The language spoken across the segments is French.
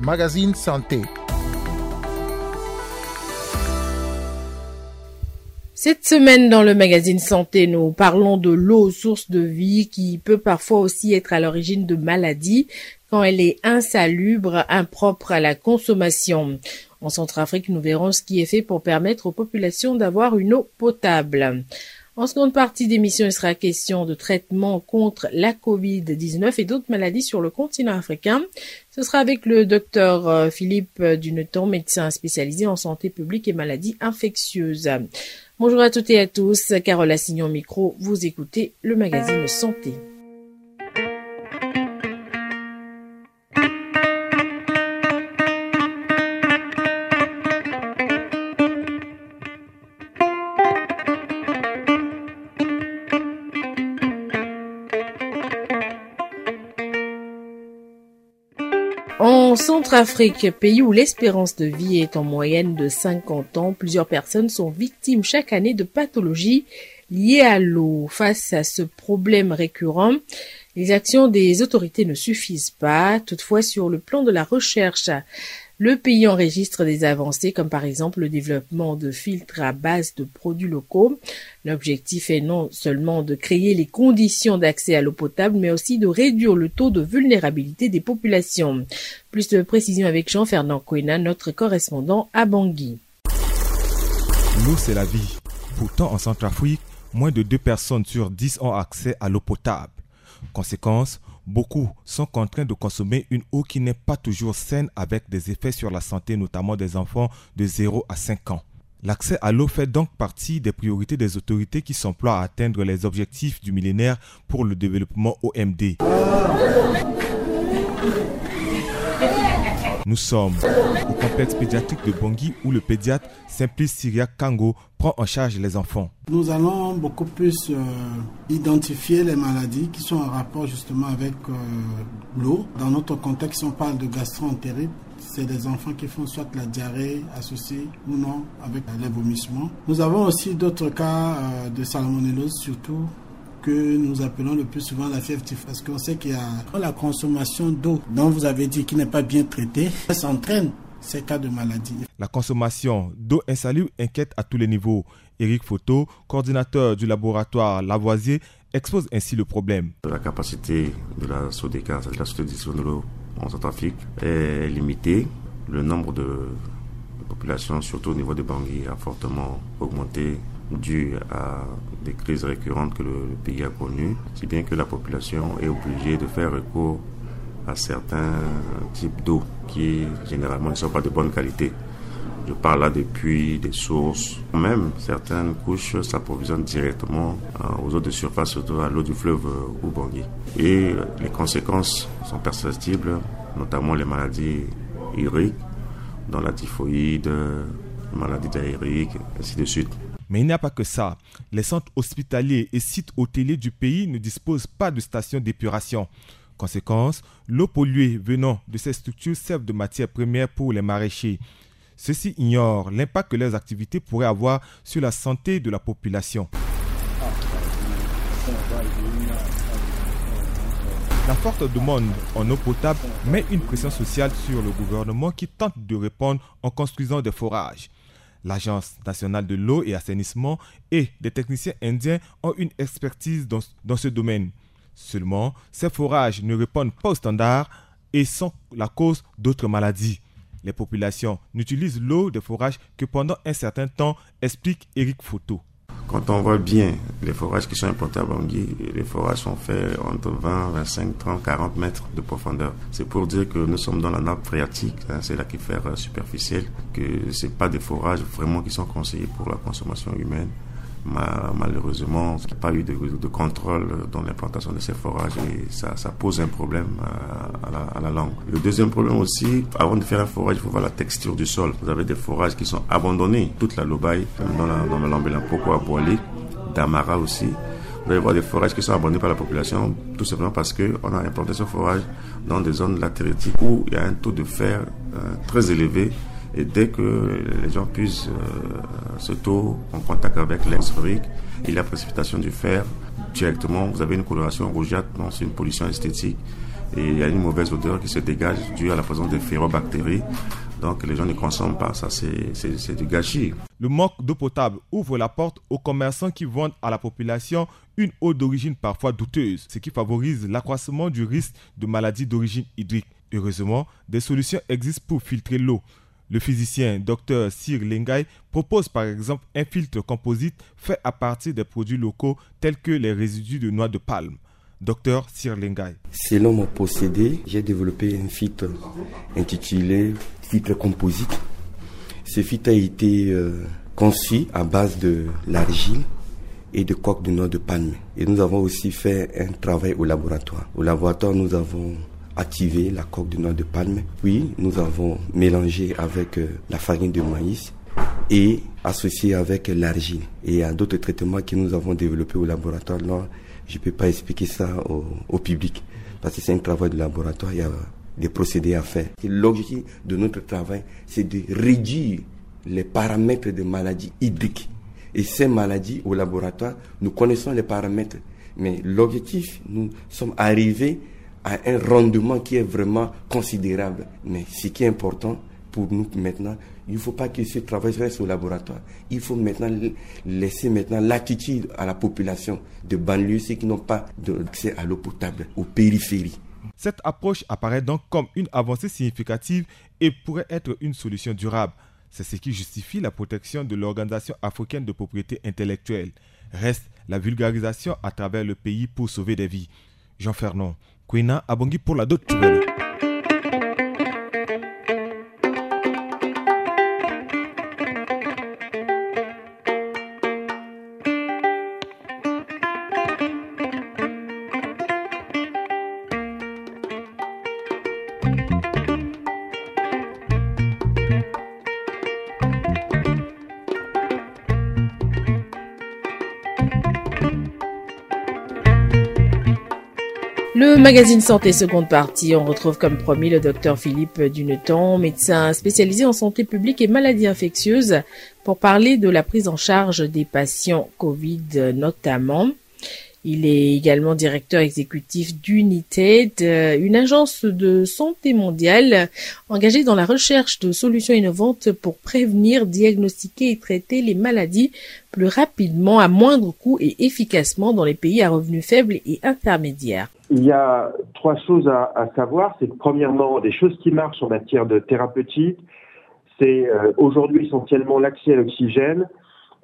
Magazine Santé. Cette semaine dans le magazine Santé, nous parlons de l'eau, source de vie, qui peut parfois aussi être à l'origine de maladies quand elle est insalubre, impropre à la consommation. En Centrafrique, nous verrons ce qui est fait pour permettre aux populations d'avoir une eau potable. En seconde partie d'émission, il sera question de traitement contre la Covid-19 et d'autres maladies sur le continent africain. Ce sera avec le docteur euh, Philippe Duneton, médecin spécialisé en santé publique et maladies infectieuses. Bonjour à toutes et à tous, Carole Assignon micro, vous écoutez le magazine Santé. Centrafrique, pays où l'espérance de vie est en moyenne de 50 ans, plusieurs personnes sont victimes chaque année de pathologies liées à l'eau. Face à ce problème récurrent, les actions des autorités ne suffisent pas. Toutefois, sur le plan de la recherche, le pays enregistre des avancées comme par exemple le développement de filtres à base de produits locaux. L'objectif est non seulement de créer les conditions d'accès à l'eau potable, mais aussi de réduire le taux de vulnérabilité des populations. Plus de précisions avec Jean-Fernand Coena, notre correspondant à Bangui. L'eau, c'est la vie. Pourtant, en Centrafrique, moins de 2 personnes sur 10 ont accès à l'eau potable. Conséquence, Beaucoup sont contraints de consommer une eau qui n'est pas toujours saine avec des effets sur la santé, notamment des enfants de 0 à 5 ans. L'accès à l'eau fait donc partie des priorités des autorités qui s'emploient à atteindre les objectifs du millénaire pour le développement OMD. Nous sommes au complexe pédiatrique de Bangui où le pédiatre Simplice Syria Kango prend en charge les enfants. Nous allons beaucoup plus euh, identifier les maladies qui sont en rapport justement avec euh, l'eau. Dans notre contexte, on parle de gastro-entérite. C'est des enfants qui font soit la diarrhée associée ou non avec les vomissements. Nous avons aussi d'autres cas euh, de salmonellose, surtout que nous appelons le plus souvent la fièvre typhoïde. Parce qu'on sait qu'il y a la consommation d'eau dont vous avez dit qui n'est pas bien traitée, ça entraîne ces cas de maladie. La consommation d'eau insalubre inquiète à tous les niveaux. Eric Photo, coordinateur du laboratoire Lavoisier, expose ainsi le problème. La capacité de la SODECA, de la Société de l'eau en Centrafrique, est limitée. Le nombre de populations, surtout au niveau de Bangui, a fortement augmenté dû à des crises récurrentes que le, pays a connues, si bien que la population est obligée de faire recours à certains types d'eau qui généralement ne sont pas de bonne qualité. Je parle là des puits, des sources. Même certaines couches s'approvisionnent directement euh, aux eaux de surface, surtout à l'eau du fleuve ou Bangui. Et les conséquences sont perceptibles, notamment les maladies hydriques, dont la typhoïde, les maladies diarrhéiques, ainsi de suite. Mais il n'y a pas que ça. Les centres hospitaliers et sites hôteliers du pays ne disposent pas de stations d'épuration. Conséquence, l'eau polluée venant de ces structures sert de matière première pour les maraîchers. Ceux-ci ignorent l'impact que leurs activités pourraient avoir sur la santé de la population. La forte demande en eau potable met une pression sociale sur le gouvernement qui tente de répondre en construisant des forages. L'Agence nationale de l'eau et assainissement et des techniciens indiens ont une expertise dans, ce domaine. Seulement, ces forages ne répondent pas aux standards et sont la cause d'autres maladies. Les populations n'utilisent l'eau des forages que pendant un certain temps, explique Eric Photo. Quand on voit bien les forages qui sont implantés à Bangui, les forages sont faits entre 20, 25, 30, 40 mètres de profondeur. C'est pour dire que nous sommes dans la nappe phréatique, hein, c'est l'aquifère superficiel, que ce pas des forages vraiment qui sont conseillés pour la consommation humaine malheureusement, il n'y a pas eu de, contrôle dans l'implantation de ces forages et ça, pose un problème à, la, langue. Le deuxième problème aussi, avant de faire un forage, il faut voir la texture du sol. Vous avez des forages qui sont abandonnés, toute la Lobaye, dans, la, dans Lambélan, à Boilé, Damara aussi. Vous allez voir des forages qui sont abandonnés par la population, tout simplement parce qu'on a implanté ce forage dans des zones latéritiques où il y a un taux de fer euh, très élevé et dès que les gens puissent euh, se taux en contact avec l'air il y a précipitation du fer, directement, vous avez une coloration rougeâtre, donc c'est une pollution esthétique. Et il y a une mauvaise odeur qui se dégage due à la présence de phérobactéries. Donc les gens ne consomment pas, ça c'est du gâchis. Le manque d'eau potable ouvre la porte aux commerçants qui vendent à la population une eau d'origine parfois douteuse, ce qui favorise l'accroissement du risque de maladies d'origine hydrique. Heureusement, des solutions existent pour filtrer l'eau. Le physicien Dr Sir Lengay propose par exemple un filtre composite fait à partir des produits locaux tels que les résidus de noix de palme. Dr Sir Lengay. Selon mon procédé, j'ai développé un filtre intitulé filtre composite. Ce filtre a été euh, conçu à base de l'argile et de coque de noix de palme. Et nous avons aussi fait un travail au laboratoire. Au laboratoire, nous avons activé la coque de noix de palme. Puis, nous avons mélangé avec euh, la farine de maïs et associé avec l'argile. Et il y a d'autres traitements que nous avons développés au laboratoire. Non, je ne peux pas expliquer ça au, au public parce que c'est un travail de laboratoire. Il y a des procédés à faire. L'objectif de notre travail, c'est de réduire les paramètres de maladies hydriques. Et ces maladies, au laboratoire, nous connaissons les paramètres. Mais l'objectif, nous sommes arrivés à un rendement qui est vraiment considérable. Mais ce qui est important pour nous maintenant, il ne faut pas que ce travail reste au laboratoire. Il faut maintenant laisser maintenant l'attitude à la population de banlieue, ceux qui n'ont pas d'accès à l'eau potable, aux périphéries. Cette approche apparaît donc comme une avancée significative et pourrait être une solution durable. C'est ce qui justifie la protection de l'Organisation africaine de propriété intellectuelle. Reste la vulgarisation à travers le pays pour sauver des vies. Jean Fernand, Kwena Abongi pour la Doc Le magazine Santé seconde partie, on retrouve comme promis le docteur Philippe Duneton, médecin spécialisé en santé publique et maladies infectieuses, pour parler de la prise en charge des patients Covid notamment. Il est également directeur exécutif d'United, une agence de santé mondiale engagée dans la recherche de solutions innovantes pour prévenir, diagnostiquer et traiter les maladies plus rapidement, à moindre coût et efficacement dans les pays à revenus faibles et intermédiaires. Il y a trois choses à, savoir. C'est premièrement, des choses qui marchent en matière de thérapeutique, c'est euh, aujourd'hui essentiellement l'accès à l'oxygène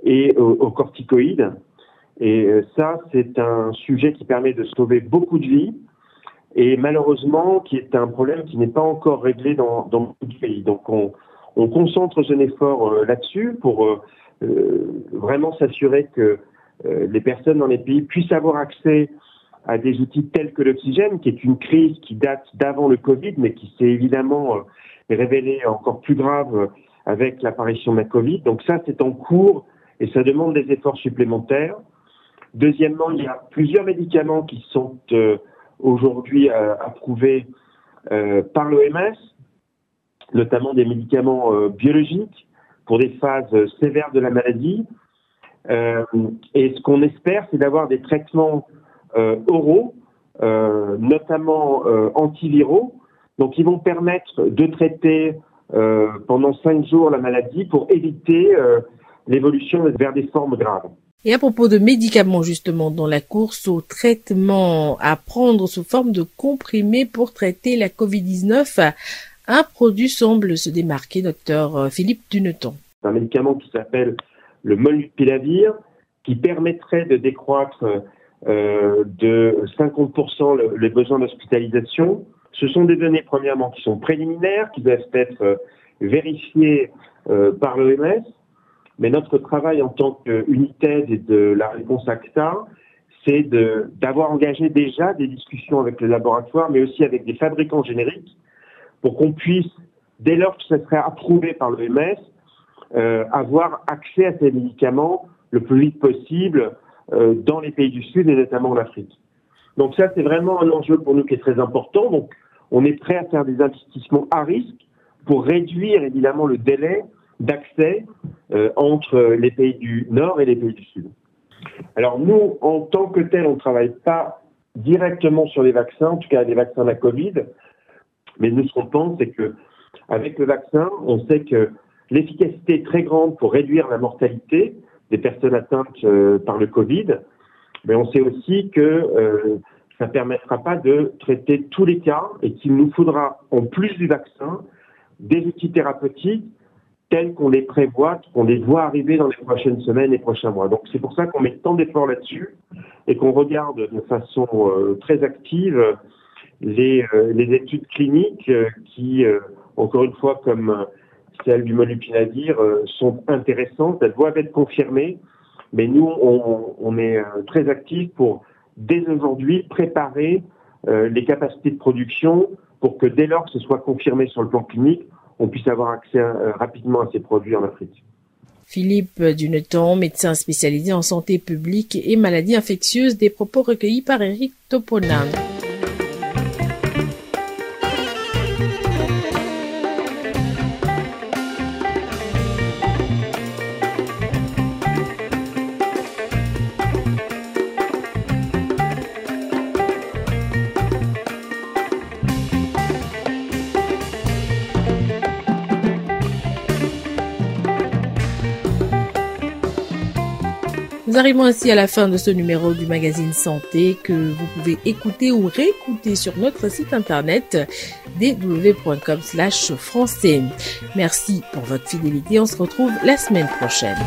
et aux corticoïdes. Et euh, ça, c'est un sujet qui permet de sauver beaucoup de vies et malheureusement qui est un problème qui n'est pas encore réglé dans, beaucoup de pays. Donc on, on concentre un effort euh, là-dessus pour euh, vraiment s'assurer que les personnes dans les pays puissent avoir accès à des outils tels que l'oxygène, qui est une crise qui date d'avant le Covid, mais qui s'est évidemment révélée encore plus grave avec l'apparition de la Covid. Donc ça, c'est en cours et ça demande des efforts supplémentaires. Deuxièmement, il y a plusieurs médicaments qui sont euh, aujourd'hui euh, approuvés euh, par l'OMS, notamment des médicaments biologiques pour des phases sévères de la maladie. et ce qu'on espère, c'est d'avoir des traitements oraux, notamment antiviraux, donc ils vont permettre de traiter pendant cinq jours la maladie pour éviter l'évolution vers des formes graves. Et à propos de médicaments, justement, dans la course au traitement à prendre sous forme de comprimés pour traiter la COVID-19, un produit semble se démarquer, docteur euh, Philippe Duneton. Un médicament qui s'appelle le molnupiravir, qui permettrait de décroître euh, de 50% les besoins d'hospitalisation. Ce sont des données, premièrement, qui sont préliminaires, qui doivent être euh, vérifiées par l'OMS mais notre travail en tant qu'unité et de la réponse ACTA, c'est d'avoir engagé déjà des discussions avec les laboratoires, mais aussi avec des fabricants génériques, pour qu'on puisse, dès lors que ça serait approuvé par l'OMS, euh, avoir accès à ces médicaments le plus vite possible euh, dans les pays du Sud et notamment en Afrique. Donc ça, c'est vraiment un enjeu pour nous qui est très important. Donc on est prêt à faire des investissements à risque pour réduire évidemment le délai d'accès euh, entre les pays du Nord et les pays du Sud. Alors nous, en tant que tel, on ne travaille pas directement sur les vaccins, en tout cas les vaccins de la Covid. Mais nous, ce qu'on pense, c'est que avec le vaccin, on sait que l'efficacité est très grande pour réduire la mortalité des personnes atteintes euh, par le Covid. Mais on sait aussi que euh, ça ne permettra pas de traiter tous les cas et qu'il nous faudra, en plus du vaccin, des outils thérapeutiques tels qu'on les prévoit, qu'on les voit arriver dans les prochaines semaines et prochains mois. Donc c'est pour ça qu'on met tant d'efforts là-dessus et qu'on regarde de façon euh, très active les, euh, études cliniques euh, qui, encore une fois, comme celle du molupinavir, sont intéressantes. Elles doivent être confirmées, mais nous, on, on est très actifs pour dès aujourd'hui préparer les capacités de production pour que dès lors que ce soit confirmé sur le plan clinique, on puisse avoir accès euh, rapidement à ces produits en Afrique. Philippe Duneton, médecin spécialisé en santé publique et maladies infectieuses, des propos recueillis par Eric Toponan. Nous arrivons ainsi à la fin de ce numéro du magazine Santé que vous pouvez écouter ou réécouter sur notre site internet www.com français. Merci pour votre fidélité. On se retrouve la semaine prochaine.